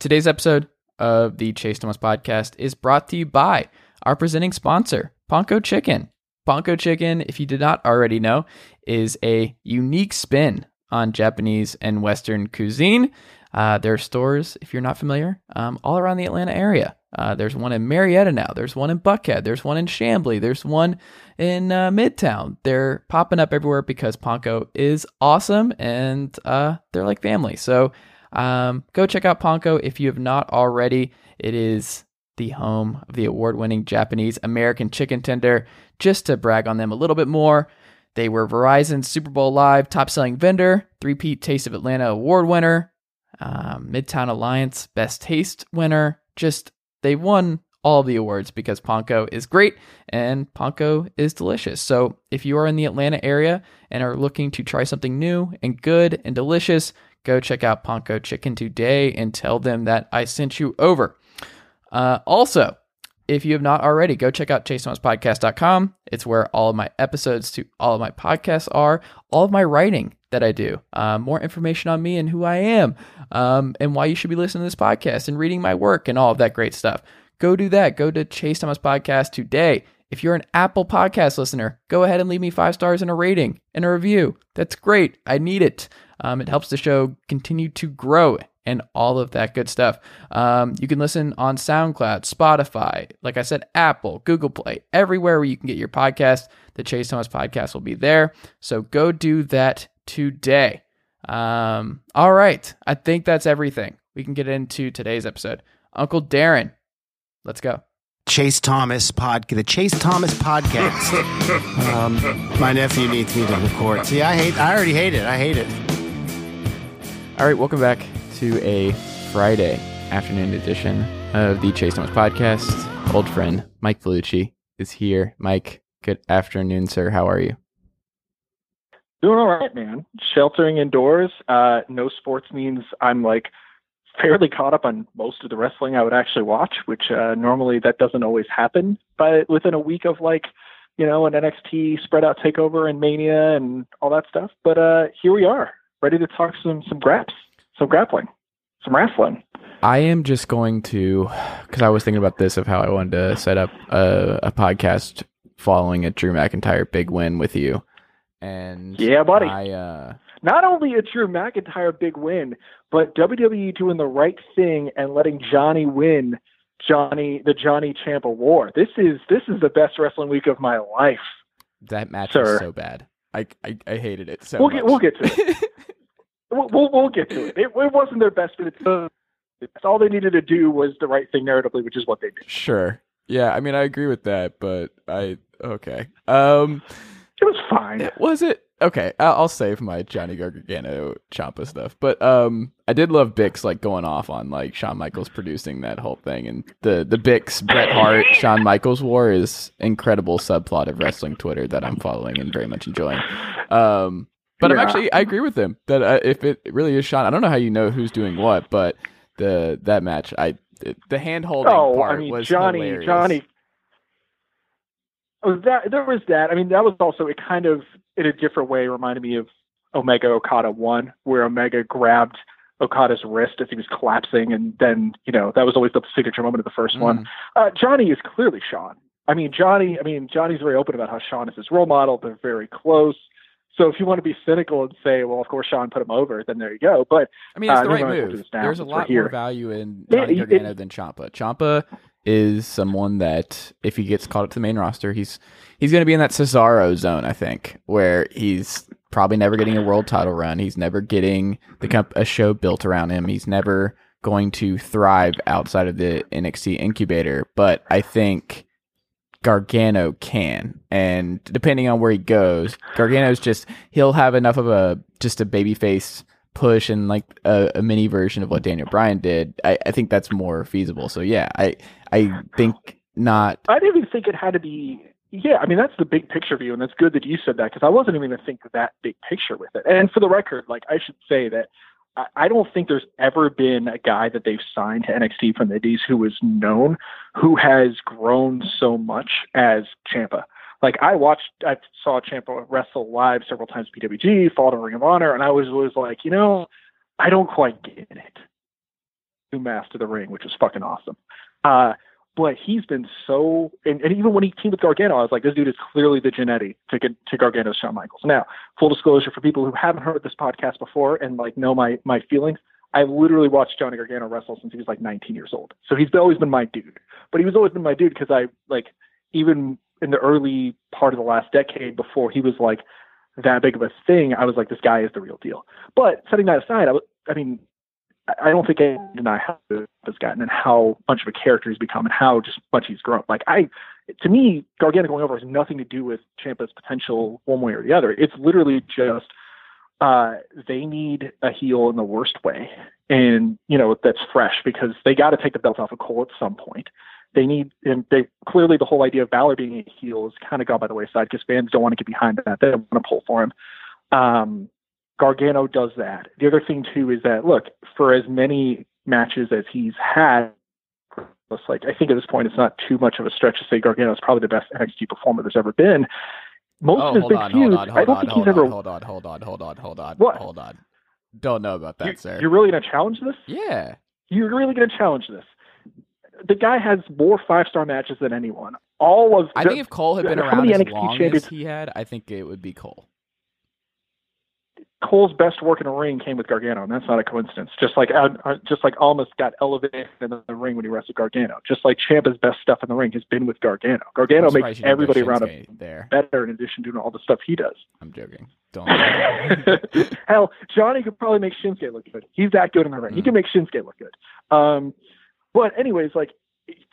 Today's episode of the Chase Thomas podcast is brought to you by our presenting sponsor, Ponko Chicken. Ponko Chicken, if you did not already know, is a unique spin on Japanese and Western cuisine. Uh, there are stores, if you're not familiar, um, all around the Atlanta area. Uh, there's one in Marietta now. There's one in Buckhead. There's one in Chamblee. There's one in uh, Midtown. They're popping up everywhere because Ponko is awesome and uh, they're like family. So um, go check out Ponko if you have not already. It is the home of the award winning Japanese American chicken tender. Just to brag on them a little bit more, they were Verizon's Super Bowl Live top selling vendor, three Peat Taste of Atlanta award winner, um, Midtown Alliance Best Taste winner. Just they won all the awards because Ponko is great and Ponko is delicious. So if you are in the Atlanta area and are looking to try something new and good and delicious, go check out Ponko Chicken today and tell them that I sent you over. Uh, also, if you have not already, go check out chasethomaspodcast.com. It's where all of my episodes to all of my podcasts are, all of my writing that I do, uh, more information on me and who I am, um, and why you should be listening to this podcast and reading my work and all of that great stuff. Go do that. Go to Chase Thomas Podcast today. If you're an Apple Podcast listener, go ahead and leave me five stars and a rating and a review. That's great. I need it. Um, it helps the show continue to grow and all of that good stuff. Um, you can listen on SoundCloud, Spotify, like I said, Apple, Google Play, everywhere where you can get your podcast. The Chase Thomas podcast will be there. So go do that today. Um, all right. I think that's everything. We can get into today's episode. Uncle Darren, let's go. Chase Thomas pod, the Chase Thomas podcast. um, my nephew needs me to record. See, I hate. I already hate it. I hate it. All right, welcome back to a Friday afternoon edition of the Chase Thomas podcast. Old friend Mike Piellucci is here. Mike, good afternoon, sir. How are you? Doing all right, man. Sheltering indoors. Uh, no sports means I'm like fairly caught up on most of the wrestling I would actually watch, which uh, normally that doesn't always happen. But within a week of like, you know, an NXT spread out takeover and Mania and all that stuff. But uh, here we are, ready to talk some some graps, some grappling, some wrestling. I am just going to, because I was thinking about this of how I wanted to set up a, a podcast following a Drew McIntyre big win with you. And Yeah, buddy. I, uh, Not only a Drew McIntyre big win, but WWE doing the right thing and letting Johnny win Johnny the Johnny Champ Award. This is this is the best wrestling week of my life. that match Sir. was so bad. I, I, I hated it so We'll much. get we'll get to it. we'll, we'll we'll get to it. it. It wasn't their best, but it's all they needed to do was the right thing narratively, which is what they did. Sure. Yeah, I mean, I agree with that, but I, okay. Um, It was fine. Was it okay? I'll, I'll save my Johnny Gargano Ciampa stuff, but um, I did love Bix like going off on like Shawn Michaels producing that whole thing, and the the Bix Bret Hart Shawn Michaels war is incredible subplot of wrestling Twitter that I'm following and very much enjoying. Um, but I'm actually I agree with him that uh, if it really is Shawn, I don't know how you know who's doing what, but the that match I the hand holding Oh, part I mean was Johnny hilarious. Johnny. Oh, that there was that. I mean, that was also it. Kind of in a different way reminded me of Omega Okada one, where Omega grabbed Okada's wrist as he was collapsing, and then you know that was always the signature moment of the first one. Mm. Uh, Johnny is clearly Shawn. I mean, Johnny. I mean, Johnny's very open about how Shawn is his role model. They're very close. So if you want to be cynical and say, well, of course Shawn put him over, then there you go. But I mean, it's Uh, the right no, we'll do move. There's a lot more value in Johnny Gargano than Ciampa. Ciampa is someone that, if he gets called up to the main roster, he's he's going to be in that Cesaro zone, I think, where he's probably never getting a world title run. He's never getting the comp- a show built around him. He's never going to thrive outside of the NXT incubator. But I think Gargano can, and depending on where he goes, Gargano's just he'll have enough of a just a babyface push and like a, a mini version of what Daniel Bryan did, I, I think that's more feasible. So yeah, I I think not. I didn't even think it had to be. Yeah, I mean that's the big picture view, and it's good that you said that because I wasn't even going to think that big picture with it. And for the record, like I should say that I, don't think there's ever been a guy that they've signed to NXT from the Indies who was known who has grown so much as Ciampa. Like I watched, I saw Ciampa wrestle live several times PWG, followed in Ring of Honor, and I was was like, you know, I don't quite get it. New Master the Ring, which was fucking awesome. Uh, but he's been so, and, and even when he teamed with Gargano, I was like, this dude is clearly the Jannetty to get to Gargano's Shawn Michaels. Now, full disclosure for people who haven't heard this podcast before and like know my my feelings, I've literally watched Johnny Gargano wrestle since he was like 19 years old. So he's always been my dude. But he was always been my dude because I like even in the early part of the last decade before he was like that big of a thing, I was like, this guy is the real deal. But setting that aside, I, was, I mean, I don't think I deny how has gotten and how much of a character he's become and how just much he's grown. Like I, to me, Gargano going over has nothing to do with Ciampa's potential one way or the other. It's literally just uh, they need a heel in the worst way, and you know that's fresh because they got to take the belt off of Cole at some point. They need, and they clearly the whole idea of Balor being a heel is kind of gone by the wayside because fans don't want to get behind that. They don't want to pull for him. Um, Gargano does that. The other thing too is that look for as many matches as he's had. It's like I think at this point it's not too much of a stretch to say Gargano is probably the best NXT performer there's ever been. Most oh, of his hold big on, feuds, hold on, I hold don't on, think hold he's ever. on, hold on, hold on, hold on, hold on, What? hold on. Don't know about that, you, sir. You're really going to challenge this? Yeah. You're really going to challenge this? The guy has more five star matches than anyone. All of I the- think if Cole had been around as NXT long champions- as he had, I think it would be Cole. Cole's best work in a ring came with Gargano, and that's not a coincidence. Just like uh, just like almost got elevated in the ring when he wrestled Gargano. Just like Ciampa's best stuff in the ring has been with Gargano. Gargano makes you didn't go everybody around him there. better in addition to doing all the stuff he does. I'm joking. Don't. Hell, Johnny could probably make Shinsuke look good. He's that good in the ring. He Mm. can make Shinsuke look good. Um, but anyways, like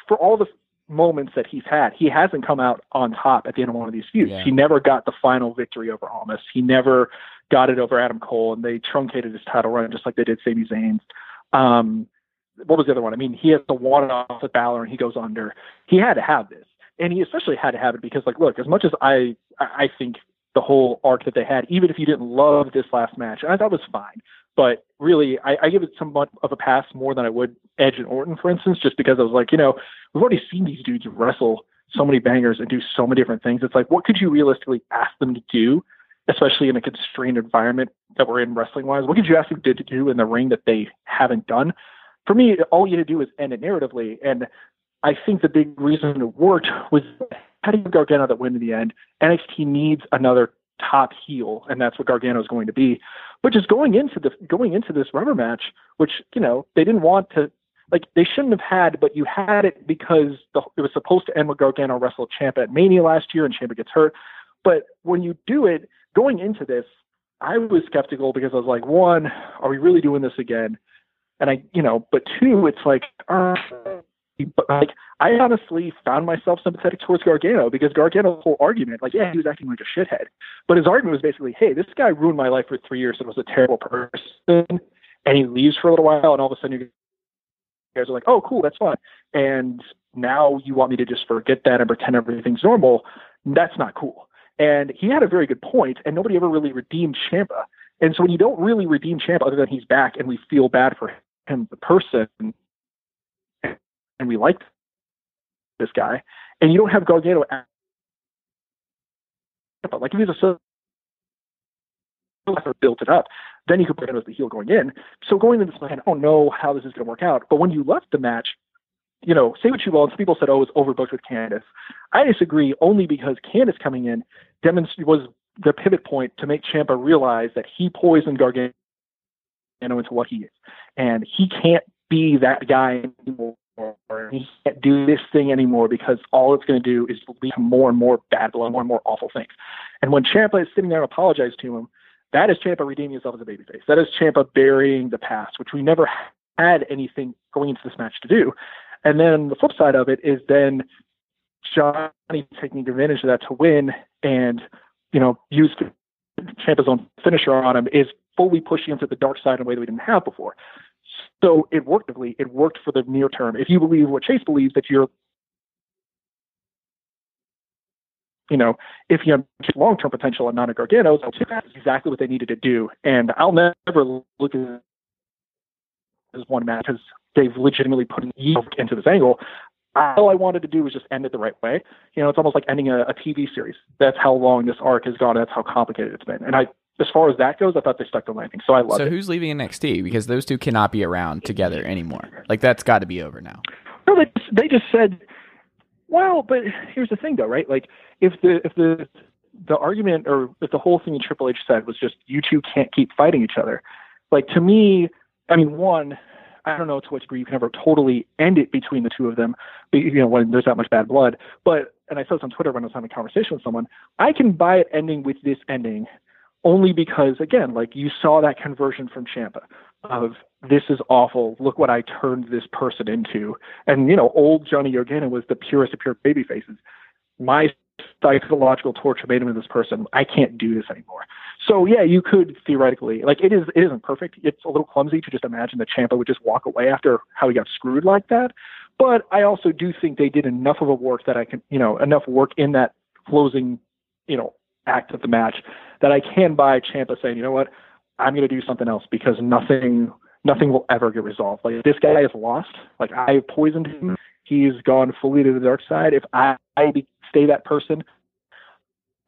for all the moments that he's had, he hasn't come out on top at the end of one of these feuds. Yeah. He never got the final victory over Almas. He never got it over Adam Cole, and they truncated his title run just like they did Sami Zayn's. Um, what was the other one? I mean, he has the one off with Balor, and he goes under. He had to have this, and he especially had to have it because, like, look, as much as I, I think the whole arc that they had, even if you didn't love this last match, and I thought it was fine. But really, I, I give it somewhat of a pass more than I would Edge and Orton, for instance, just because I was like, you know, we've already seen these dudes wrestle so many bangers and do so many different things. It's like, what could you realistically ask them to do, especially in a constrained environment that we're in wrestling wise? What could you ask them to do in the ring that they haven't done? For me, all you had to do is end it narratively. And I think the big reason it worked was how do you Gargano that win in the end? NXT needs another top heel, and that's what Gargano is going to be. Which is going into the going into this rubber match, which you know they didn't want to, like they shouldn't have had, but you had it because the, it was supposed to end with Gargano wrestled Champ at Mania last year, and Ciampa gets hurt. But when you do it, going into this, I was skeptical because I was like, one, are we really doing this again? And I, you know, but two, it's like, uh, but like I honestly found myself sympathetic towards Gargano because Gargano's whole argument, like, yeah, he was acting like a shithead, but his argument was basically, hey, this guy ruined my life for three years and was a terrible person, and he leaves for a little while, and all of a sudden you guys are like, oh, cool, that's fine, and now you want me to just forget that and pretend everything's normal? That's not cool. And he had a very good point, and nobody ever really redeemed Ciampa. And so when you don't really redeem Ciampa, other than he's back and we feel bad for him, the person, and we liked this guy, and you don't have Gargano act- like if he's a built it up, then you could put him as the heel going in. So going into this plan, oh I don't know how this is going to work out. But when you left the match, you know, say what you will, and some people said, oh, it was overbooked with Candice. I disagree only because Candice coming in demonst- was the pivot point to make Ciampa realize that he poisoned Gargano into what he is. And he can't be that guy anymore. He can't do this thing anymore because all it's going to do is lead to more and more bad blood, more and more awful things. And when Ciampa is sitting there and apologizes to him, that is Ciampa redeeming himself as a babyface. That is Ciampa burying the past, which we never had anything going into this match to do. And then the flip side of it is then Johnny taking advantage of that to win and, you know, use Ciampa's own finisher on him is fully pushing you into the dark side in a way that we didn't have before. So it worked. It worked for the near term. If you believe what Chase believes, that you're you know, if you have long term potential at Nana Gargano, that's exactly what they needed to do. And I'll never look at as one match because they've legitimately put an E into this angle. All I wanted to do was just end it the right way. You know, it's almost like ending a, a TV series. That's how long this arc has gone. That's how complicated it's been. And I, as far as that goes, I thought they stuck the landing. So I love so it. So who's leaving NXT? Because those two cannot be around together anymore. Like that's got to be over now. No, they they just said well, but here's the thing, though, right? Like, if the if the the argument or if the whole thing Triple H said was just you two can't keep fighting each other, like to me, I mean, one, I don't know to what degree you can ever totally end it between the two of them, you know, when there's that much bad blood. But and I said this on Twitter when I was having a conversation with someone, I can buy it ending with this ending only because again, like you saw that conversion from Ciampa of this is awful. Look what I turned this person into. And you know, old Johnny Gargano was the purest of pure baby faces. My psychological torture made him this person. I can't do this anymore. So yeah, you could theoretically like it is it isn't perfect. It's a little clumsy to just imagine that Ciampa would just walk away after how he got screwed like that. But I also do think they did enough of a work that I can you know, enough work in that closing, you know, act of the match that I can buy Ciampa saying, you know what, I'm going to do something else because nothing nothing will ever get resolved. Like this guy is lost. Like I poisoned him. He's gone fully to the dark side. If I, I stay that person,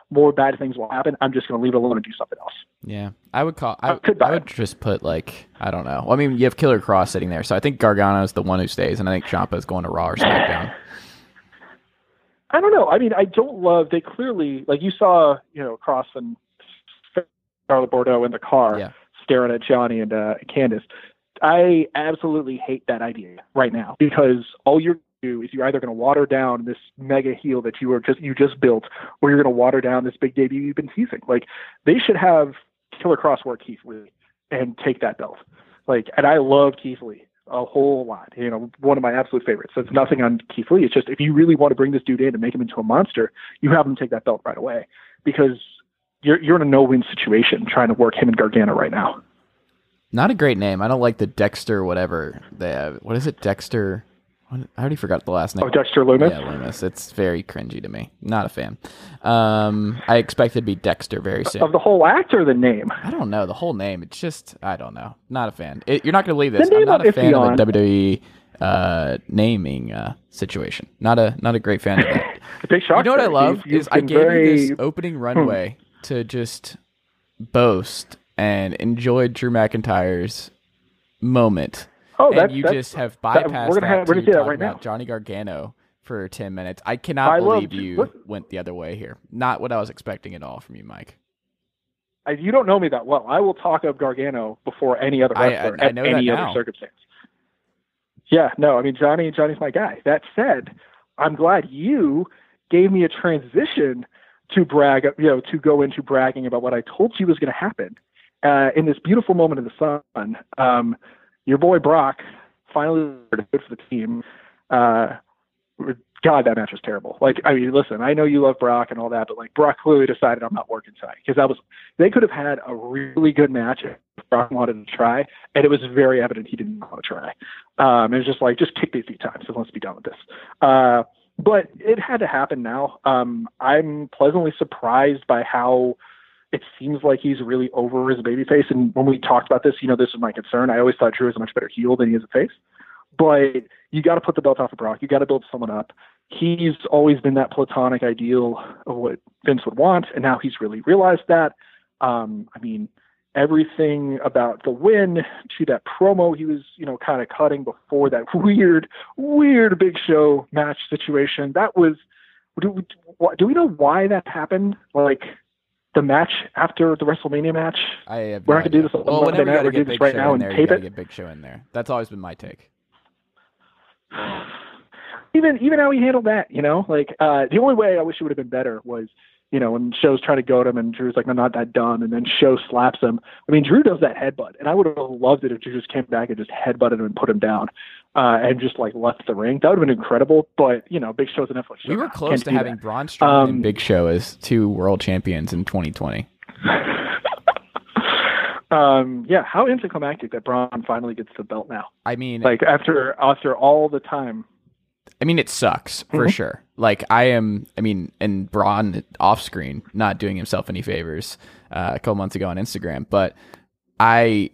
more bad things will happen. I'm just going to leave it alone and do something else. Yeah, I would call. I, I, I would just put like I don't know. Well, I mean, you have Killer Kross sitting there, so I think Gargano is the one who stays, and I think Ciampa is going to Raw or SmackDown. I don't know. I mean, I don't love. They clearly like you saw, you know, Kross and Scarlett Bordeaux in the car yeah. staring at Johnny and uh, Candice. I absolutely hate that idea right now because all you're do is you're either going to water down this mega heel that you were just you just built, or you're going to water down this big debut you've been teasing. Like they should have Killer Kross work Keith Lee and take that belt. Like, and I love Keith Lee a whole lot. You know, one of my absolute favorites. So it's nothing on Keith Lee. It's just if you really want to bring this dude in and make him into a monster, you have him take that belt right away because you're you're in a no-win situation trying to work him and Gargano right now. Not a great name. I don't like the Dexter whatever they have. What is it, Dexter? I already forgot the last name. Oh, Dexter Lumis. Yeah, Lumis. It's very cringy to me. Not a fan. Um, I expected to be Dexter very soon. Of the whole act or the name? I don't know the whole name. It's just I don't know. Not a fan. It, you're not going to believe this. I'm not a fan of the WWE uh, naming uh, situation. Not a not a great fan of that. big shock. You know what I love is I gave very... you this opening hmm. runway hmm. to just boast and enjoy Drew McIntyre's moment Oh, and you just have bypassed that. We're gonna have, we're gonna see that right now. Johnny Gargano for ten minutes. I cannot I believe you what? went the other way here. Not what I was expecting at all from you, Mike. I, you don't know me that well. I will talk of Gargano before any other wrestler I, I, I at any other circumstance. Yeah, no, I mean Johnny. Johnny's my guy. That said, I'm glad you gave me a transition to brag. You know, to go into bragging about what I told you was going to happen uh, in this beautiful moment in the sun. Um, your boy Brock finally good for the team. Uh, God, that match was terrible. Like, I mean, listen, I know you love Brock and all that, but like Brock clearly decided I'm not working tonight because that was they could have had a really good match if Brock wanted to try, and it was very evident he didn't want to try. Um, it was just like just kick me a few times and let's be done with this. Uh, but it had to happen now. Um, I'm pleasantly surprised by how it seems like he's really over his baby face. And when we talked about this, you know, this was my concern. I always thought Drew was a much better heel than he is a face. But you got to put the belt off of Brock. You got to build someone up. He's always been that platonic ideal of what Vince would want, and now he's really realized that. Um, I mean, everything about the win to that promo he was, you know, kind of cutting before that weird, weird Big Show match situation. That was. Do do we know why that happened? Like, the match after the WrestleMania match. I have we're not gonna do this well, Monday night. We're do this right now and there, tape it. Get Big Show in there. That's always been my take. even even how he handled that, you know, like uh, the only way I wish it would have been better was, you know, when Show's trying to goad him and Drew's like, "I'm not that done," and then Show slaps him. I mean, Drew does that headbutt, and I would have loved it if Drew just came back and just headbutted him and put him down uh, and just like left the ring. That would have been incredible. But you know, Big Show's a Netflix show. We were close to having that. Braun Strowman um, and Big Show as two world champions in 2020. Um, yeah, how anticlimactic that Braun finally gets the belt now. I mean, Like after after all the time. I mean, it sucks for Mhm. sure. Like I am. I mean, and Braun off screen, not doing himself any favors uh, a couple months ago on Instagram, but I,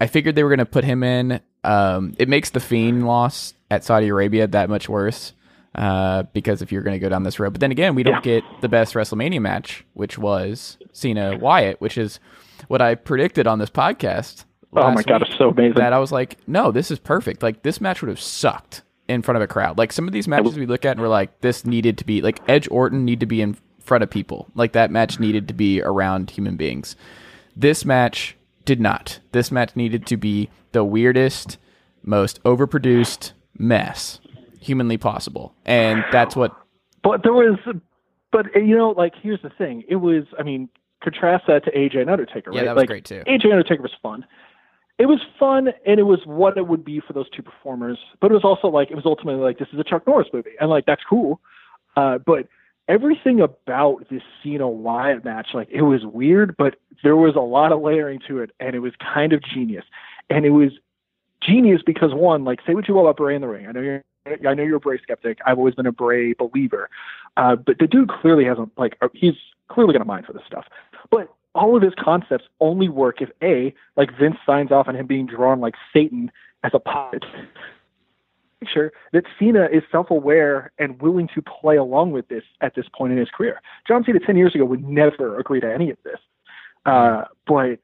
I figured they were going to put him in. Um, it makes the Fiend loss at Saudi Arabia that much worse. Uh, because if you're going to go down this road, but then again, we don't Yeah. get the best WrestleMania match, which was Cena Wyatt, which is what I predicted on this podcast. Oh my god, week it's so amazing. that I was like, no, this is perfect. Like this match would have sucked in front of a crowd. Like some of these matches we look at and we're like, this needed to be like Edge Orton need to be in front of people. Like that match needed to be around human beings. This match did not. This match needed to be the weirdest, most overproduced mess humanly possible. And that's what But there was, but uh, you know, like here's the thing. It was, I mean, contrast that to AJ and Undertaker, Yeah, right? that was like, great, too. AJ and Undertaker was fun. It was fun, and it was what it would be for those two performers. But it was also like it was ultimately like this is a Chuck Norris movie, and like that's cool. Uh, but everything about this Cena Wyatt match, like it was weird, but there was a lot of layering to it, and it was kind of genius. And it was genius because one, like say what you will about Bray in the ring. I know you're I know you're a Bray skeptic. I've always been a Bray believer. Uh, but the dude clearly hasn't like uh, he's clearly got a mind for this stuff. All of his concepts only work if a like Vince signs off on him being drawn like Satan as a puppet. Sure, that Cena is self-aware and willing to play along with this at this point in his career. John Cena ten years ago would never agree to any of this. Uh, but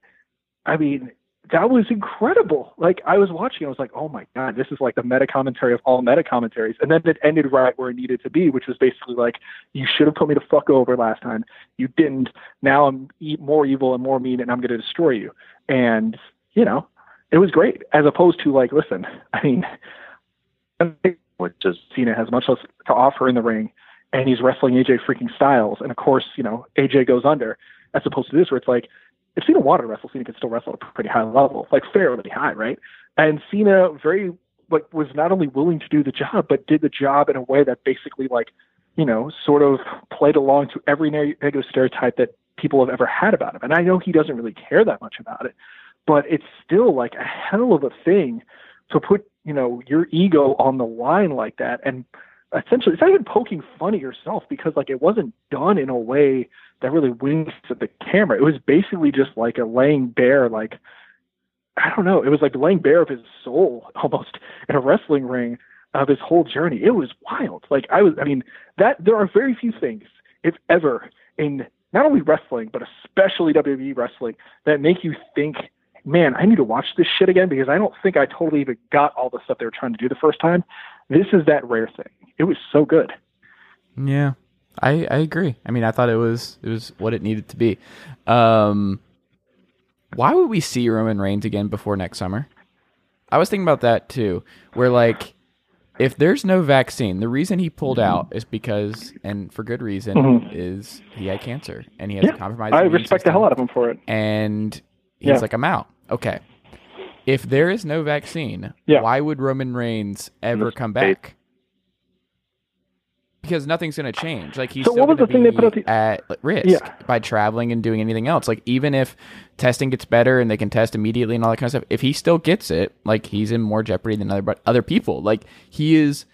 I mean, that was incredible. Like I was watching, I was like, oh my god, this is like the meta commentary of all meta commentaries. And then it ended right where it needed to be, which was basically like, you should have put me the fuck over last time. You didn't. Now I'm more evil and more mean, and I'm going to destroy you. And you know, it was great. As opposed to like, listen, I mean, which is Cena has much less to offer in the ring, and he's wrestling AJ freaking Styles, and of course, you know, AJ goes under. As opposed to this, where it's like if Cena wanted to wrestle, Cena could still wrestle at a pretty high level, like fairly high, right? And Cena very like was not only willing to do the job, but did the job in a way that basically like, you know, sort of played along to every neg- negative stereotype that people have ever had about him. And I know he doesn't really care that much about it, but it's still like a hell of a thing to put, you know, your ego on the line like that and essentially it's not even poking fun at yourself because like it wasn't done in a way that really winks at the camera. It was basically just like a laying bare, like I don't know. It was like laying bare of his soul almost in a wrestling ring of his whole journey. It was wild. Like I was, I mean, that there are very few things, if ever, in not only wrestling but especially WWE wrestling that make you think, man, I need to watch this shit again because I don't think I totally even got all the stuff they were trying to do the first time. This is that rare thing. It was so good. Yeah, I I agree. I mean, I thought it was it was what it needed to be. Um, why would we see Roman Reigns again before next summer? I was thinking about that too. Where like, if there's no vaccine, the reason he pulled out is because, and for good reason, Mhm. is he had cancer and he has a Yeah, compromised. I respect the hell out of him for it. and he's Yeah. like, I'm out. Okay. If there is no vaccine, Yeah. why would Roman Reigns ever come back? Because nothing's going to change. Like he's So still what was the thing they put the- at risk Yeah. by traveling and doing anything else. Like even if testing gets better and they can test immediately and all that kind of stuff, if he still gets it, like he's in more jeopardy than other other people. Like he is.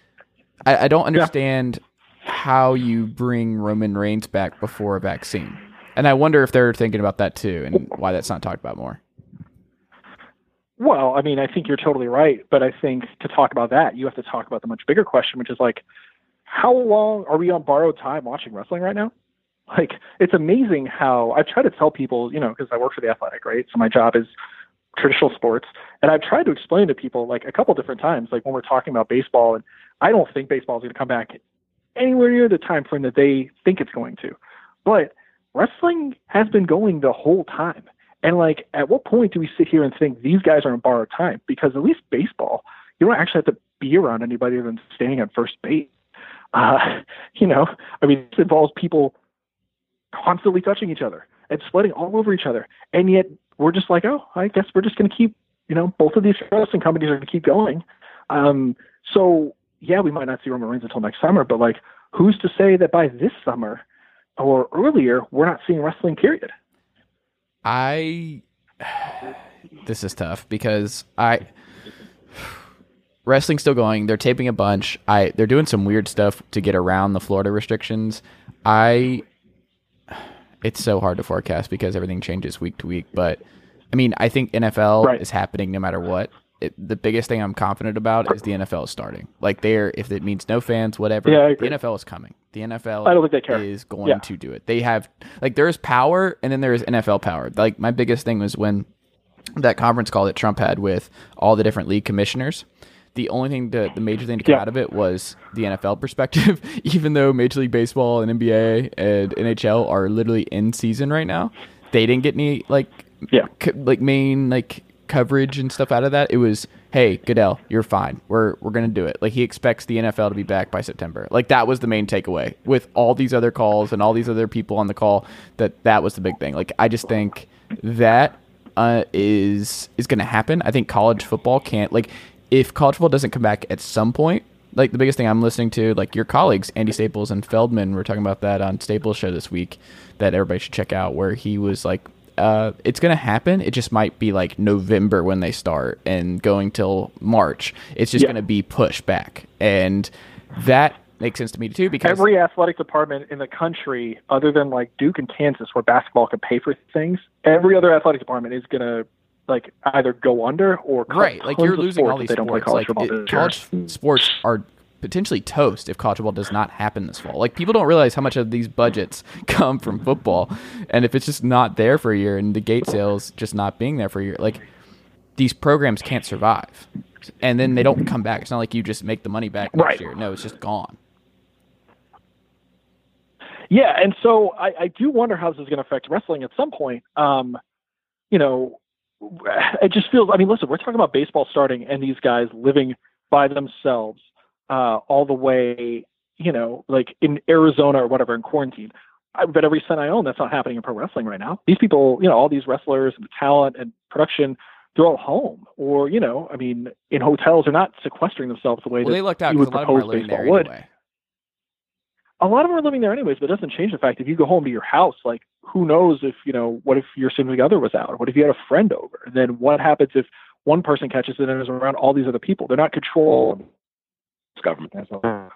I, I don't understand how you bring Roman Reigns back before a vaccine, and I wonder if they're thinking about that too, and why that's not talked about more. Well, I mean, I think you're totally right, but I think to talk about that, you have to talk about the much bigger question, which is like, how long are we on borrowed time watching wrestling right now? Like, it's amazing how I try to tell people, you know, because I work for the Athletic, right? So my job is traditional sports, and I've tried to explain to people like a couple different times, like when we're talking about baseball, and I don't think baseball is going to come back anywhere near the time frame that they think it's going to, but wrestling has been going the whole time. And like, at what point do we sit here and think these guys are on borrowed time? Because at least baseball, you don't actually have to be around anybody than standing on first base. Uh, you know, I mean, this involves people constantly touching each other and sweating all over each other, and yet we're just like, oh, I guess we're just going to keep, you know, both of these wrestling companies are going to keep going. Um, so yeah, we might not see Roman Reigns until next summer, but like, who's to say that by this summer or earlier we're not seeing wrestling? Period. I this is tough because I wrestling's still going. They're taping a bunch. I they're doing some weird stuff to get around the Florida restrictions. I it's so hard to forecast because everything changes week to week. But I mean, I think NFL Right. is happening no matter what. It, the biggest thing I'm confident about is the NFL is starting. Like they're if it means no fans, whatever. Yeah, the. NFL is coming. The NFL I don't think they care. is going Yeah. to do it. They have like there's power and then there's NFL power. Like my biggest thing was when that conference call that Trump had with all the different league commissioners. The only thing that the major thing to come Yeah. out of it was the NFL perspective. Even though Major League Baseball and NBA and NHL are literally in season right now, they didn't get any like Yeah. like main like coverage and stuff out of that. It was, hey, Goodell, you're fine. We're we're gonna do it. Like he expects the NFL to be back by September. Like that was the main takeaway with all these other calls and all these other people on the call. That that was the big thing. Like I just think that uh, is is gonna happen. I think college football can't like if college football doesn't come back at some point. Like the biggest thing I'm listening to, like your colleagues Andy Staples and Feldman were talking about that on Staples show this week that everybody should check out, where he was like uh, it's going to happen. It just might be like November when they start and going till March. It's just Yeah. going to be pushed back. And that makes sense to me too because Every athletic department in the country, other than like Duke and Kansas, where basketball can pay for things, every other athletic department is gonna like either go under or right, like you're losing all these if they don't sports. Like it- year. college sports are potentially toast if college football does not happen this fall. Like people don't realize how much of these budgets come from football, and if it's just not there for a year and the gate sales just not being there for a year, like these programs can't survive. And then they don't come back. It's not like you just make the money back next Right. year. No, it's just gone. Yeah, and so I, I do wonder how this is going to affect wrestling at some point. Um, you know, it just feels. I mean, listen, we're talking about baseball starting and these guys living by themselves uh, all the way, you know, like in Arizona or whatever in quarantine. I bet every cent I own that's not happening in pro wrestling right now. These people, you know, all these wrestlers and the talent and production, they're all home or, you know, I mean, in hotels, they're not sequestering themselves the way Well, that they lucked out you would a lot of them propose baseball would anyway. a lot of them are living there anyways, but it doesn't change the fact if you go home to your house, like who knows if you know what if your significant other was out? What if you had a friend over? And then what happens if one person catches it and is around all these other people? They're not controlled. It's government. That's all.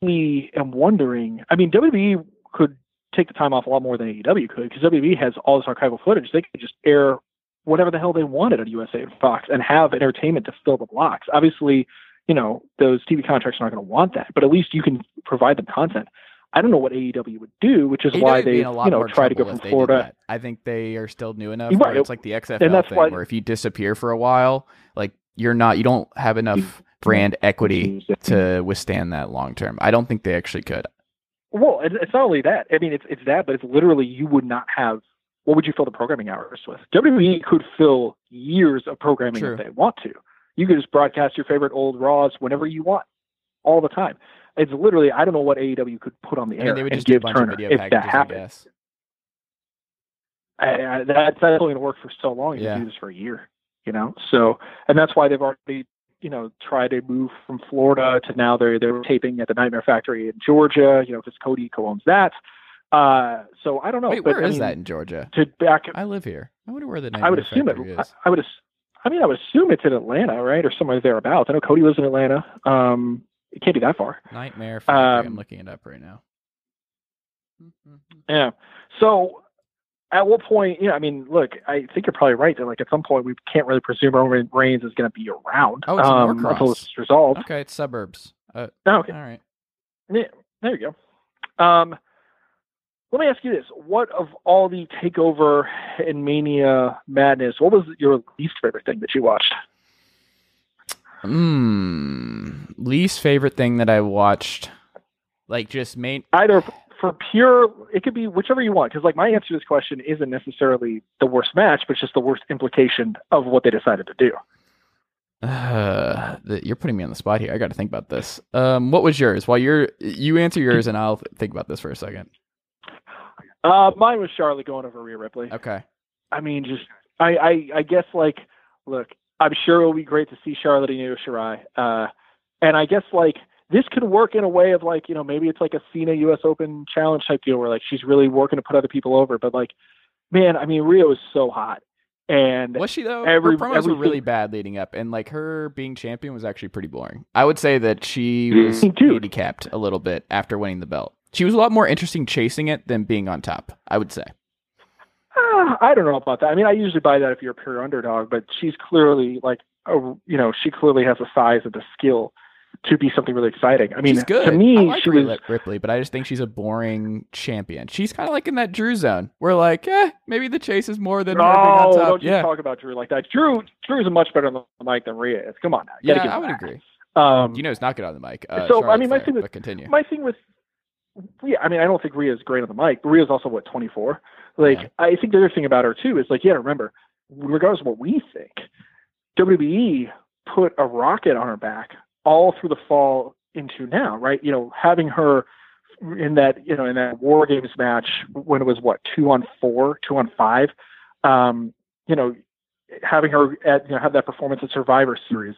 We am wondering. I mean, WWE could take the time off a lot more than AEW could because WWE has all this archival footage. They could just air whatever the hell they wanted on USA and Fox and have entertainment to fill the blocks. Obviously, you know, those TV contracts are not going to want that, but at least you can provide them content. I don't know what AEW would do, which is AEW why would be they, in a lot you know, try to go trouble from if they did Florida. I think they are still new enough. Right. Where it's like the XFL that's thing, why- where if you disappear for a while, like you're not, you don't have enough brand equity to withstand that long term. I don't think they actually could. Well, it's not only that. I mean, it's it's that, but it's literally you would not have. What would you fill the programming hours with? WWE could fill years of programming True. if they want to. You could just broadcast your favorite old Raws whenever you want, all the time. It's literally I don't know what AEW could put on the I air they would and just do a bunch Turner of video if packages, that I happened. guess. I, I, that's that's only going to work for so long. You Yeah. do this for a year, you know. So, and that's why they've already, you know, try to move from Florida to now they're they're taping at the Nightmare Factory in Georgia, you know, because Cody co-owns that. Uh, so I don't know. Wait, but, where I is mean, that in Georgia? To back, I live here. I wonder where the I would Nightmare assume it. Factory I, is. I would. I mean, I would assume it's in Atlanta, right, or somewhere thereabouts. I know Cody lives in Atlanta. Um, it can't be that far. Nightmare Factory. I'm Um, looking it up right now. Yeah. So at what point, you know, I mean, look, I think you're probably right that like at some point we can't really presume Roman Reigns is going to be around Oh, it's um, until it's resolved. Okay, it's suburbs. Uh, Oh, okay. All right. Yeah, there you go. Um, let me ask you this: What of all the takeover and Mania madness? What was your least favorite thing that you watched? Mm, least favorite thing that I watched, like just main. Either for pure, it could be whichever you want. Because like my answer to this question isn't necessarily the worst match, but it's just the worst implication of what they decided to do. Uh, the, you're putting me on the spot here. I got to think about this. Um, what was yours? While you're you answer yours, and I'll think about this for a second. Uh, mine was Charlotte going over Rhea Ripley. Okay. I mean, just I, I, I guess like, look, I'm sure it'll be great to see Charlotte and Io Shirai. Uh, and I guess like this could work in a way of like, you know, maybe it's like a Cena U.S. Open challenge type deal where like she's really working to put other people over. But like, man, I mean, Rhea is so hot, And Was she though? Every- her promos were really bad leading up, and like her being champion was actually pretty boring. I would say that she was Dude. handicapped a little bit after winning the belt. She was a lot more interesting chasing it than being on top. I would say. Uh, I don't know about that. I mean, I usually buy that if you're a pure underdog, but she's clearly like, a, you know, she clearly has the size of the skill to be something really exciting. I mean, she's good. to me, like she Rhea was. Ripley, but I just think she's a boring champion. She's kind of like in that Drew zone. Where like, eh, maybe the chase is more than being on top. don't you yeah, talk about Drew like that. Drew, Drew's much better on the mic than Rhea is. Come on now. You yeah, I would that. agree. Um, You know, it's not good on the mic. Uh, So, I mean, my Flair, thing with- continue. my thing with yeah, I mean, I don't think Rhea's great on the mic, but Rhea's also what 24. Like, Yeah. I think the other thing about her too is like, yeah, remember, regardless of what we think, WWE put a rocket on her back all through the fall into now, right? You know, having her in that you know in that War Games match when it was what two on four, two on five, um, you know, having her at you know have that performance at Survivor Series,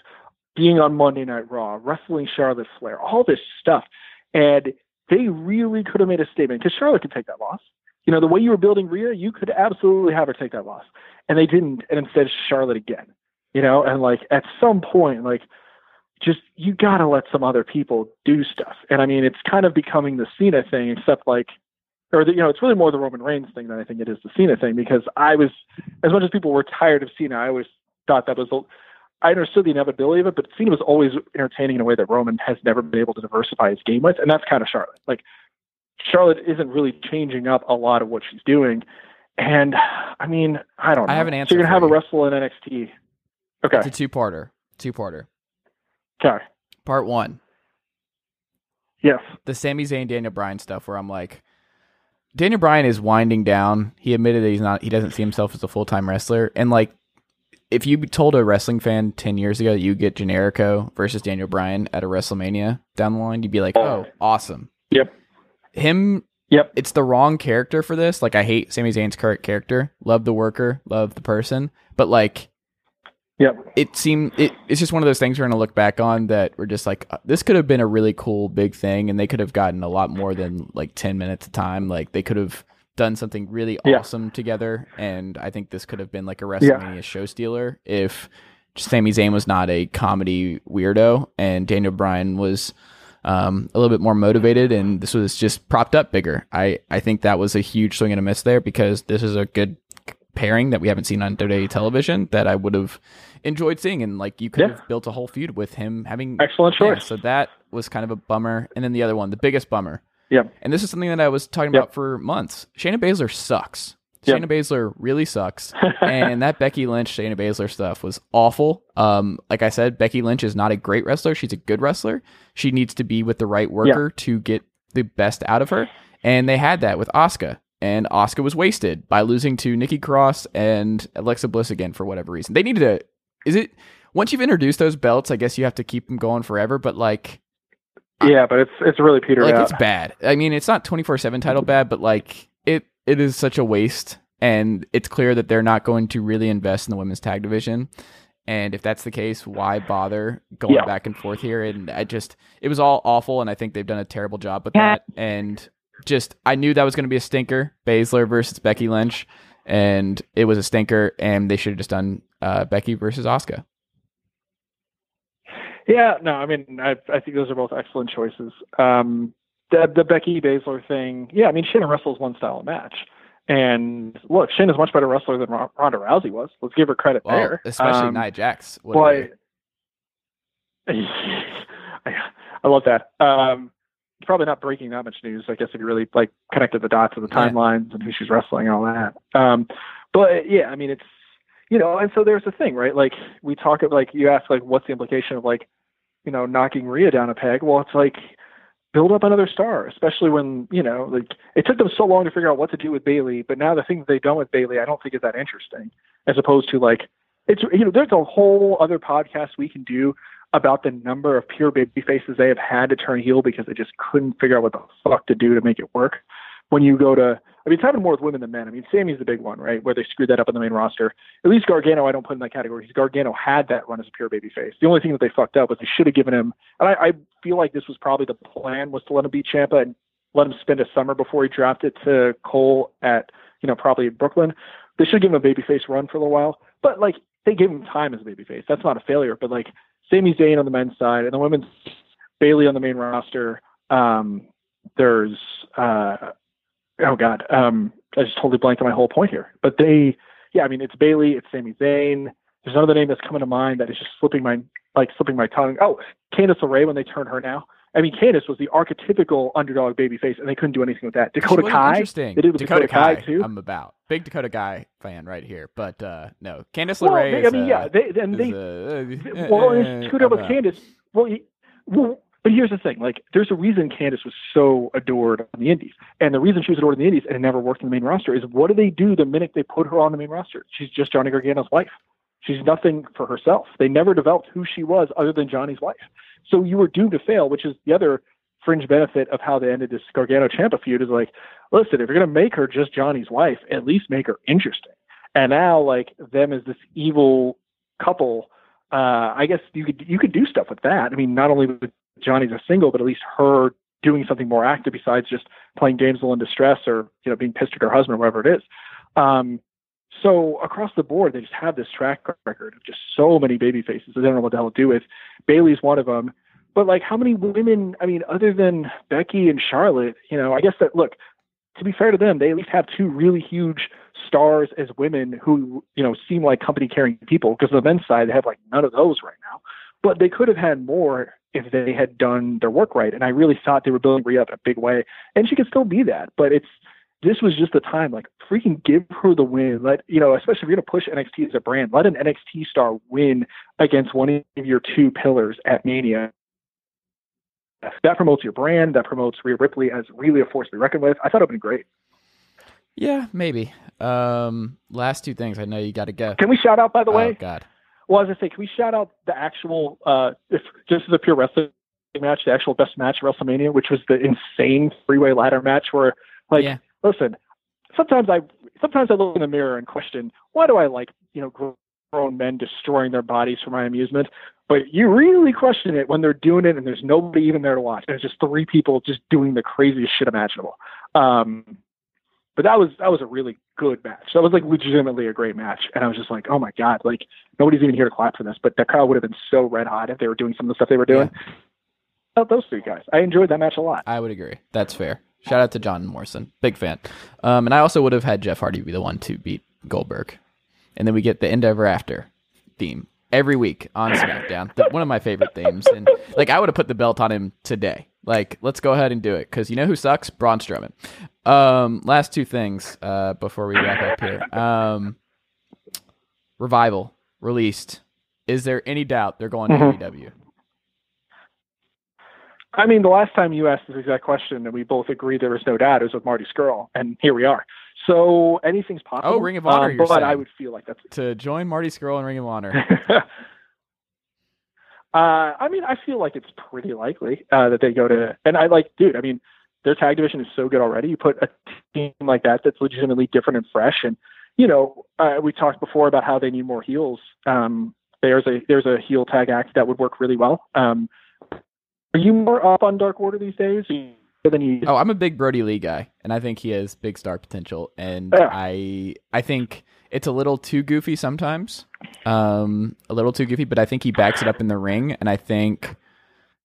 being on Monday Night Raw, wrestling Charlotte Flair, all this stuff, and they really could have made a statement because Charlotte could take that loss. You know, the way you were building Rhea, you could absolutely have her take that loss, and they didn't, and instead Charlotte again. You know, and like at some point, like just you gotta let some other people do stuff. And I mean, it's kind of becoming the Cena thing, except like, or the, you know, it's really more the Roman Reigns thing than I think it is the Cena thing because I was, as much as people were tired of Cena, I always thought that was, the, I understood the inevitability of it, but Cena was always entertaining in a way that Roman has never been able to diversify his game with, and that's kind of Charlotte. Like, Charlotte isn't really changing up a lot of what she's doing. And I mean, I don't know. I have an So answer you're gonna have a wrestle in NXT. Okay. It's a two-parter. Two-parter. Okay. Part one. Yes. the Sami Zayn Daniel Bryan stuff where I'm like Daniel Bryan is winding down. He admitted that he's not he doesn't see himself as a full-time wrestler and like if you told a wrestling fan 10 years ago that you get Generico versus Daniel Bryan at a WrestleMania down the line, you'd be like, "Oh, oh. awesome." Yep. Him Yep. it's the wrong character for this. Like I hate Sami Zayn's current character. Love the worker, love the person, but like Yep. it seemed it, it's just one of those things we're gonna look back on that we're just like uh, this could have been a really cool big thing and they could have gotten a lot more than like 10 minutes of time like they could have done something really Yeah. awesome together and i think this could have been like a wrestlemania show stealer if Sami Zayn was not a comedy weirdo and daniel bryan was um, a little bit more motivated and this was just propped up bigger i i think that was a huge swing and a miss there because this is a good pairing that we haven't seen on WWE television that I would have enjoyed seeing, and like you could Yeah. have built a whole feud with him having Excellent Yeah, choice. so that was kind of a bummer. And then the other one, the biggest bummer, Yep. and this is something that I was talking Yep. about for months. Shayna Baszler sucks. Yep. Shayna Baszler really sucks, and that Becky Lynch Shayna Baszler stuff was awful. Um, like I said, Becky Lynch is not a great wrestler. She's a good wrestler. She needs to be with the right worker to get the best out of her, and they had that with Asuka. And Asuka was wasted by losing to Nikki Cross and Alexa Bliss again for whatever reason. They needed to. Is it once you've introduced those belts? I guess you have to keep them going forever. But like, Yeah, but it's it's really petered like out. it's bad. I mean, it's not twenty four seven title bad, but like it it is such a waste, and it's clear that they're not going to really invest in the women's tag division. And if that's the case, why bother going Yeah. back and forth here? And I just it was all awful, and I think they've done a terrible job with that. And just I knew that was going to be a stinker, Baszler versus Becky Lynch, and it was a stinker, and they should have just done uh, Becky versus Asuka. Yeah, no, I mean, I I think those are both excellent choices. Um, the the Becky Baszler thing, yeah, I mean, Shayna wrestles one style of match, and look, Shayna's much better wrestler than Ro- Ronda Rousey was. Let's give her credit Well, there. especially Um, Nia Jax. have But I, I love that. Um, probably not breaking that much news, I guess, if you really like connected the dots of the Yeah. timelines and who she's wrestling and all that. Um, but yeah, I mean, it's you know, and so there's the thing, right? Like we talk of like you ask like what's the implication of like you know knocking Rhea down a peg? Well, it's like build up another star, especially when you know like it took them so long to figure out what to do with Bayley, but now the thing that they've done with Bayley, I don't think is that interesting, as opposed to like it's you know there's a whole other podcast we can do about the number of pure baby faces they have had to turn heel because they just couldn't figure out what the fuck to do to make it work. When you go to, I mean, it's happened more with women than men. I mean, Sami's the big one, right? Where they screwed that up in the main roster. At least Gargano, I don't put in that category. because Gargano had that run as a pure baby face. The only thing that they fucked up was they should have given him, and I, I feel like this was probably the plan was to let him beat Ciampa and let him spend a summer before he dropped it to Cole at, you know, probably Brooklyn. they should give him a babyface run for a little while. But like they gave him time as a babyface. That's not a failure. But like Sami Zayn on the men's side and the women's Bayley on the main roster. Um, there's uh, oh god, um, I just totally blanked on my whole point here. But they, yeah, I mean it's Bayley, it's Sami Zayn. There's another name that's coming to mind that is just slipping my like slipping my tongue. Oh, Candice LeRae when they turn her now. I mean, Candice was the archetypical underdog babyface, and they couldn't do anything with that. Dakota Kai, interesting. they did with Dakota, Dakota, Kai, Kai too. I'm about big Dakota Kai fan right here, but uh, no, Candice well, LeRae. they, I mean, uh, yeah, they and they uh, well, uh, and screwed up with. Candice. Well, he, well, but here's the thing: like, there's a reason Candice was so adored on the Indies, and the reason she was adored in the Indies and it never worked in the main roster is what do they do the minute they put her on the main roster? She's just Johnny Gargano's wife. She's nothing for herself. They never developed who she was other than Johnny's wife. So you were doomed to fail, which is the other fringe benefit of how they ended this Gargano Ciampa feud is like, listen, if you're gonna make her just Johnny's wife, at least make her interesting. And now like them as this evil couple, uh, I guess you could you could do stuff with that. I mean, not only with Johnny's a single, but at least her doing something more active besides just playing damsel in distress or you know being pissed at her husband or whatever it is. Um, so across the board, they just have this track record of just so many baby faces. They don't know what the hell to do with. Bayley's one of them. But like, how many women? I mean, other than Becky and Charlotte, you know, I guess that look. To be fair to them, they at least have two really huge stars as women who you know seem like company carrying people. Because the men's side, they have like none of those right now. But they could have had more if they had done their work right. And I really thought they were building Rhea up in a big way, and she could still be that. But it's this was just the time, like freaking give her the win. Let you know, especially if you're gonna push NXT as a brand, let an NXT star win against one of your two pillars at Mania. That promotes your brand. That promotes Rhea Ripley as really a force to be reckoned with. I thought it would be great. Yeah, maybe. Um, last two things. I know you got to go. Can we shout out, by the way? oh way? God. Well, as I say, can we shout out the actual, uh, if just as a pure wrestling match, the actual best match of WrestleMania, which was the insane three-way ladder match where, like, Yeah. Listen, sometimes I sometimes I look in the mirror and question why do I like you know grown men destroying their bodies for my amusement, but you really question it when they're doing it and there's nobody even there to watch. There's just three people just doing the craziest shit imaginable. Um, but that was that was a really good match. That was like legitimately a great match, and I was just like, oh my god, like nobody's even here to clap for this. But the crowd would have been so red hot if they were doing some of the stuff they were doing. Oh, those three guys, I enjoyed that match a lot. I would agree. That's fair. Shout out to John Morrison, big fan. Um, and I also would have had Jeff Hardy be the one to beat Goldberg, and then we get the Endeverafter theme every week on SmackDown. The- one of my favorite themes, and like I would have put the belt on him today. Like, let's go ahead and do it because you know who sucks? Braun Strowman. Um, last two things uh, before we wrap up here. Um, Revival released. Is there any doubt they're going to Mhm. AEW? I mean, the last time you asked this exact question, and we both agreed there was no doubt, it was with Marty Scurll, and here we are. So anything's possible. Oh, Ring of Honor, Um, you're but I would feel like that's. To join Marty Scurll and Ring of Honor. uh, I mean, I feel like it's pretty likely uh, that they go to, and I like, dude. I mean, their tag division is so good already. You put a team like that that's legitimately different and fresh, and you know, uh, we talked before about how they need more heels. Um, there's a there's a heel tag act that would work really well. Um, are you more up on Dark Order these days? Than you? Oh, I'm a big Brodie Lee guy, and I think he has big star potential. And Yeah. I, I think it's a little too goofy sometimes, um, a little too goofy. But I think he backs it up in the ring, and I think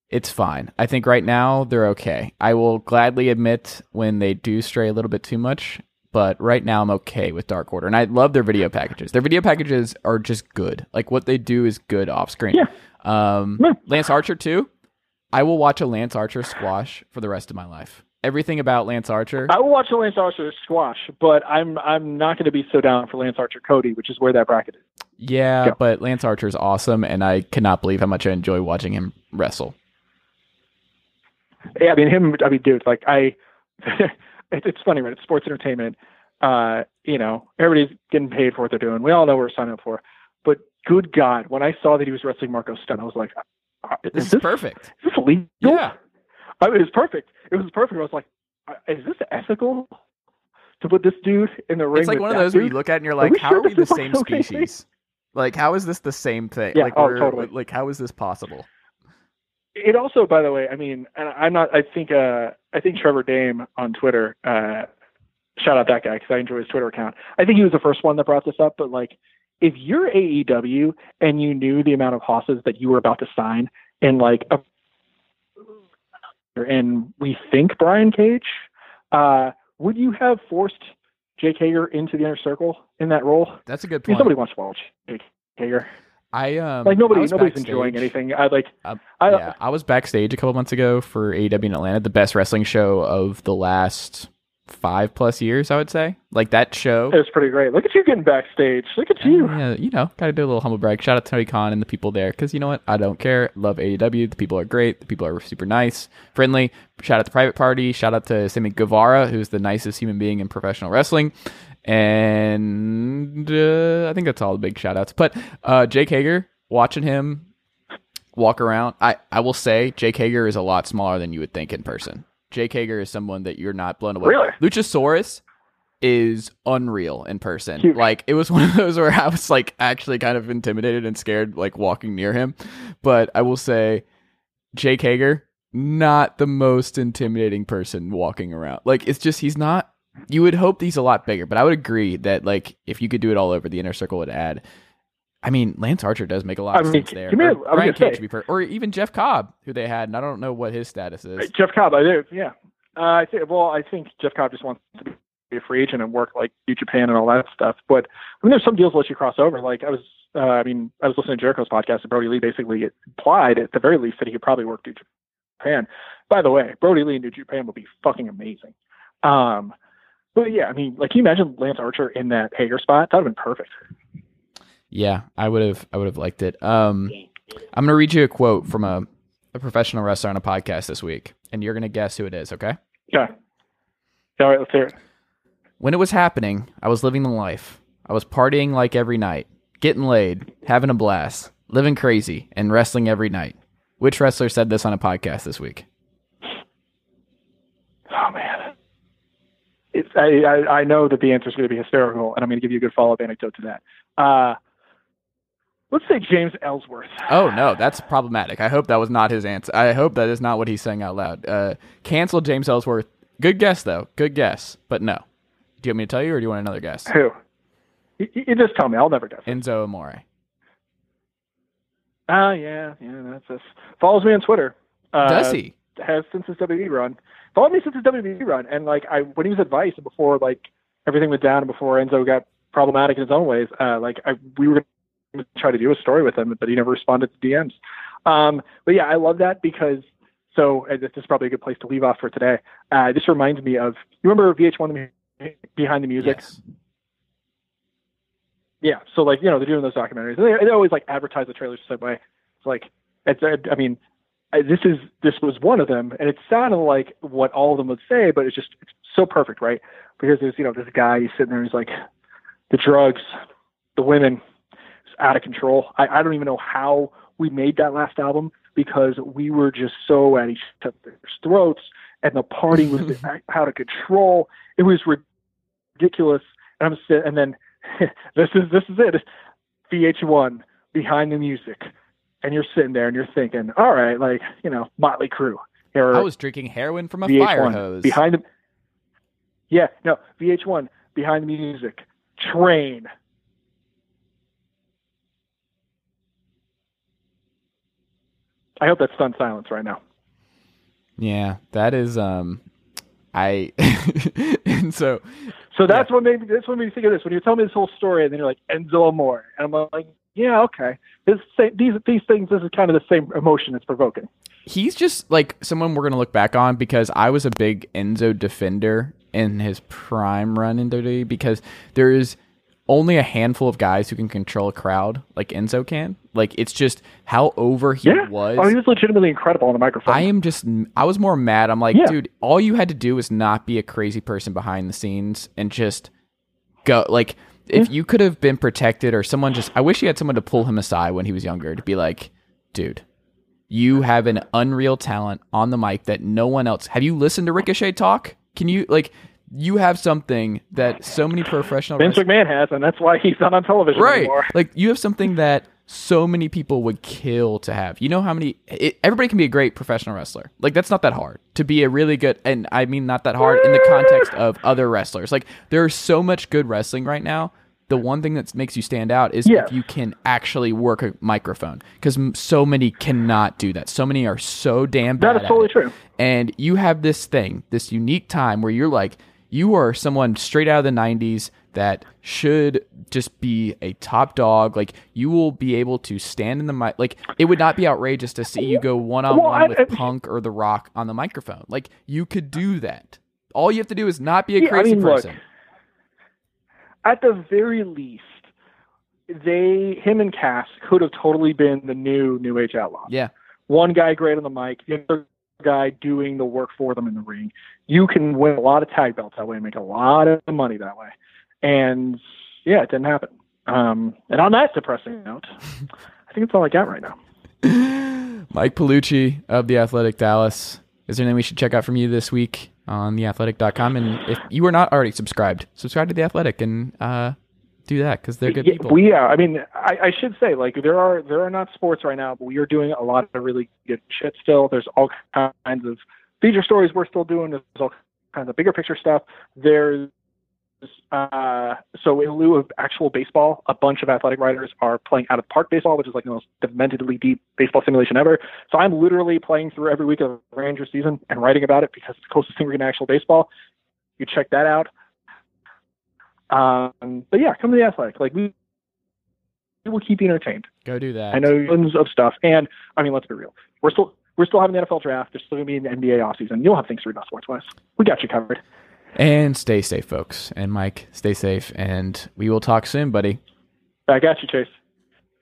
it's fine. I think right now they're okay. I will gladly admit when they do stray a little bit too much, but right now I'm okay with Dark Order, and I love their video packages. Their video packages are just good. Like what they do is good off screen. Yeah. Um, Yeah. Lance Archer too. I will watch a Lance Archer squash for the rest of my life. Everything about Lance Archer. I will watch a Lance Archer squash, but I'm I'm not going to be so down for Lance Archer Cody, which is where that bracket is. Yeah, Yeah. but Lance Archer is awesome, and I cannot believe how much I enjoy watching him wrestle. Yeah, I mean him. I mean, dude, like I, it, it's funny, right? It's sports entertainment. Uh, you know, everybody's getting paid for what they're doing. We all know what we're signing up for. But good God, when I saw that he was wrestling Marco Stunt, I was like, This is is this, perfect. is this legal? Yeah. I mean, it was perfect. It was perfect. I was like, is this ethical to put this dude in the ring? It's like one of those where you look at it and you're like, we how sure are we the same species? Like, how is this the same thing? Yeah, like, oh, we're- totally. like, how is this possible? it also, by the way, I mean, and I'm not. I think uh, I think Trevor Dame on Twitter uh, shout out that guy because I enjoy his Twitter account. I think he was the first one that brought this up. But like, if you're AEW and you knew the amount of hosses that you were about to sign, and like, a, and we think Brian Cage, uh, would you have forced Jake Hager into the inner circle in that role? That's a good point. nobody wants to watch Jake Hager. I um Like nobody, I nobody's backstage. enjoying anything. I like. Um, I, yeah, I was backstage a couple months ago for AEW in Atlanta, the best wrestling show of the last five plus years, I would say. Like that show. It was pretty great. Look at you getting backstage. Look at you. Yeah, you know, gotta do a little humble brag. Shout out to Tony Khan and the people there, because you know what? I don't care. Love AEW. The people are great. The people are super nice, friendly. Shout out to the Private Party. Shout out to Sammy Guevara, who's the nicest human being in professional wrestling. And uh, I think that's all the big shout outs. But uh, Jake Hager, watching him walk around, I, I will say Jake Hager is a lot smaller than you would think in person. Jake Hager is someone that you're not blown away. Really? Luchasaurus is unreal in person. Huge. Like it was one of those where I was like actually kind of intimidated and scared like walking near him. But I will say Jake Hager not the most intimidating person walking around. Like it's just he's not you would hope he's a lot bigger, but I would agree that like if you could do it all over the inner circle would add I mean, Lance Archer does make a lot I of mean, sense there. may- Or Brian Cage be per- or even Jeff Cobb, who they had, and I don't know what his status is. Jeff Cobb, I do. Yeah. Uh, I think. Well, I think Jeff Cobb just wants to be a free agent and work like New Japan and all that stuff. But I mean, there's some deals that let you cross over. Like I was, uh, I mean, I was listening to Jericho's podcast, and Brodie Lee basically implied at the very least that he could probably work New Japan. By the way, Brodie Lee in New Japan would be fucking amazing. Um, but yeah, I mean, like, can you imagine Lance Archer in that Hager spot? That would have been perfect. Yeah, I would have I would have liked it. Um I'm gonna read you a quote from a, a professional wrestler on a podcast this week, and you're gonna guess who it is, okay? Yeah. All right, let's hear it. When it was happening, I was living the life. I was partying like every night, getting laid, having a blast, living crazy, and wrestling every night. Which wrestler said this on a podcast this week? Oh man, it's I, I I know that the answer is going to be hysterical, and I'm going to give you a good follow up anecdote to that. Uh, let's say James Ellsworth. Oh no, that's problematic. I hope that was not his answer. I hope that is not what he's saying out loud. Uh, cancel James Ellsworth. Good guess though. Good guess, but no. Do you want me to tell you, or do you want another guess? Who? You, you just tell me. I'll never guess. Enzo Amore. Ah, yeah, yeah. That's this. Follows me on Twitter. Uh, Does he? Has since his WWE run. Followed me since his WWE run, and like I when he was at Vice and before like everything went down and before Enzo got problematic in his own ways. Uh, like I we were to try to do a story with him, but he never responded to DMs. Um, but yeah, I love that because so uh, this is probably a good place to leave off for today. Uh, this reminds me of you remember VH1 Behind the Music? Yes. Yeah. So like you know they're doing those documentaries. And they, they always like advertise the trailers the same way. It's like it's I mean this is this was one of them, and it sounded like what all of them would say, but it's just it's so perfect, right? Because there's you know this guy he's sitting there, he's like the drugs, the women, out of control. I, I don't even know how we made that last album because we were just so at each other's throats, and the party was out of control. It was ridiculous. And I'm sit, and then this is this is it. VH1 behind the music, and you're sitting there and you're thinking, all right, like you know, Motley Crue. Or I was drinking heroin from a VH1 fire hose. behind the. Yeah, no, VH1 behind the music. Train. I hope that's stunned silence right now. yeah, that is um, I and so So that's what made me. That's what made me think of this. When you tell me this whole story, and then you're like Enzo Amore, and I'm like, yeah, okay. This same, these these things. This is kind of the same emotion it's provoking. he's just like someone we're gonna look back on because I was a big Enzo defender in his prime run in WWE because there is only a handful of guys who can control a crowd like Enzo can. Like it's just how over he Yeah. was. Oh, he was legitimately incredible on the microphone. I am just I was more mad. I'm like, Yeah. dude, all you had to do was not be a crazy person behind the scenes and just go like if you could have been protected or someone just I wish he had someone to pull him aside when he was younger to be like, dude, you have an unreal talent on the mic that no one else. Have you listened to Ricochet talk? Can you like you have something that so many professional Vince wrestlers- McMahon has, and that's why he's not on television right anymore. like you have something that so many people would kill to have. You know how many? It, everybody can be a great professional wrestler. Like that's not that hard to be a really good, and I mean not that hard in the context of other wrestlers. Like there's so much good wrestling right now. The one thing that makes you stand out is Yes. if you can actually work a microphone, because so many cannot do that. So many are so damn bad. That is totally true. And you have this thing, this unique time where you're like, you are someone straight out of the 90s that should just be a top dog. Like, you will be able to stand in the mic. Like, it would not be outrageous to see you go one on one with Punk or The Rock on the microphone. Like, you could do that. All you have to do is not be a Yeah, I crazy mean, look, person. At the very least, they him and Cass could have totally been the new New Age Outlaws. yeah. One guy great on the mic, the other guy doing the work for them in the ring. You can win a lot of tag belts that way and make a lot of money that way. And yeah, it didn't happen. Um, and on that depressing note, I think it's all I got right now. Mike Piellucci of The Athletic Dallas. Is there anything we should check out from you this week on theathletic.com? And if you are not already subscribed, subscribe to The Athletic and uh, do that because they're good Yeah, people. We are. I mean, I, I should say, like, there are there are not sports right now, but we are doing a lot of really good shit still. There's all kinds of feature stories we're still doing. There's all kinds of bigger picture stuff. There's uh, so in lieu of actual baseball, a bunch of athletic writers are playing out of park baseball, which is like the most dementedly deep baseball simulation ever. So I'm literally playing through every week of the Ranger season and writing about it because it's the closest thing we're getting to actual baseball. You check that out. Um, but yeah, come to the athletic. Like we, we will keep you entertained. Go do that. I know tons of stuff, and I mean, let's be real. We're still we're still having the NFL draft. There's still gonna be an NBA offseason. You'll have things to read about sports wise. We got you covered. And stay safe, folks. And Mike, stay safe. And we will talk soon, buddy. I got you, Chase.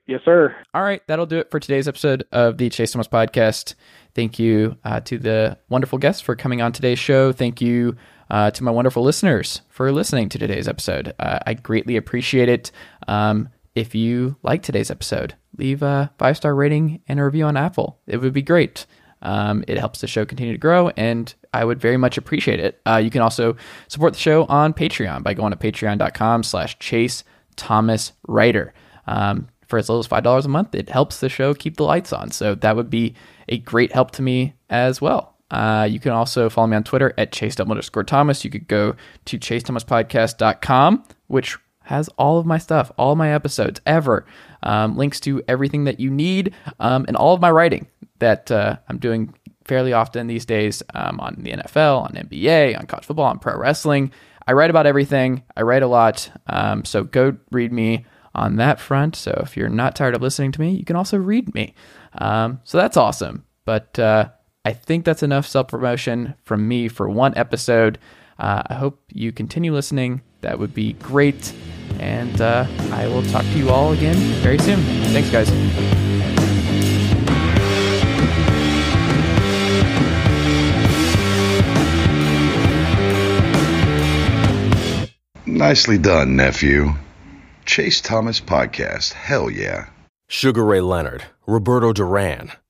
Yes, sir. All right, that'll do it for today's episode of the Chase Thomas podcast. Thank you uh, to the wonderful guests for coming on today's show. Thank you uh, to my wonderful listeners for listening to today's episode. Uh, I greatly appreciate it. Um, if you like today's episode, leave a five star rating and a review on Apple. It would be great. Um, it helps the show continue to grow, and I would very much appreciate it. Uh, you can also support the show on Patreon by going to patreon.com slash chase Thomas Writer. Um, for as little as five dollars a month, it helps the show keep the lights on. So that would be a great help to me as well. Uh, you can also follow me on Twitter at chase underscore Thomas. You could go to chasethomaspodcast.com, which has all of my stuff, all my episodes ever, um, links to everything that you need, um, and all of my writing that uh, I'm doing fairly often these days um, on the NFL, on NBA, on college football, on pro wrestling. I write about everything. I write a lot. Um, so go read me on that front. So if you're not tired of listening to me, you can also read me. Um, so that's awesome. But uh, I think that's enough self promotion from me for one episode. Uh, I hope you continue listening. That would be great. And uh, I will talk to you all again very soon. Thanks, guys. Nicely done, nephew. Chase Thomas Podcast. Hell yeah. Sugar Ray Leonard, Roberto Duran,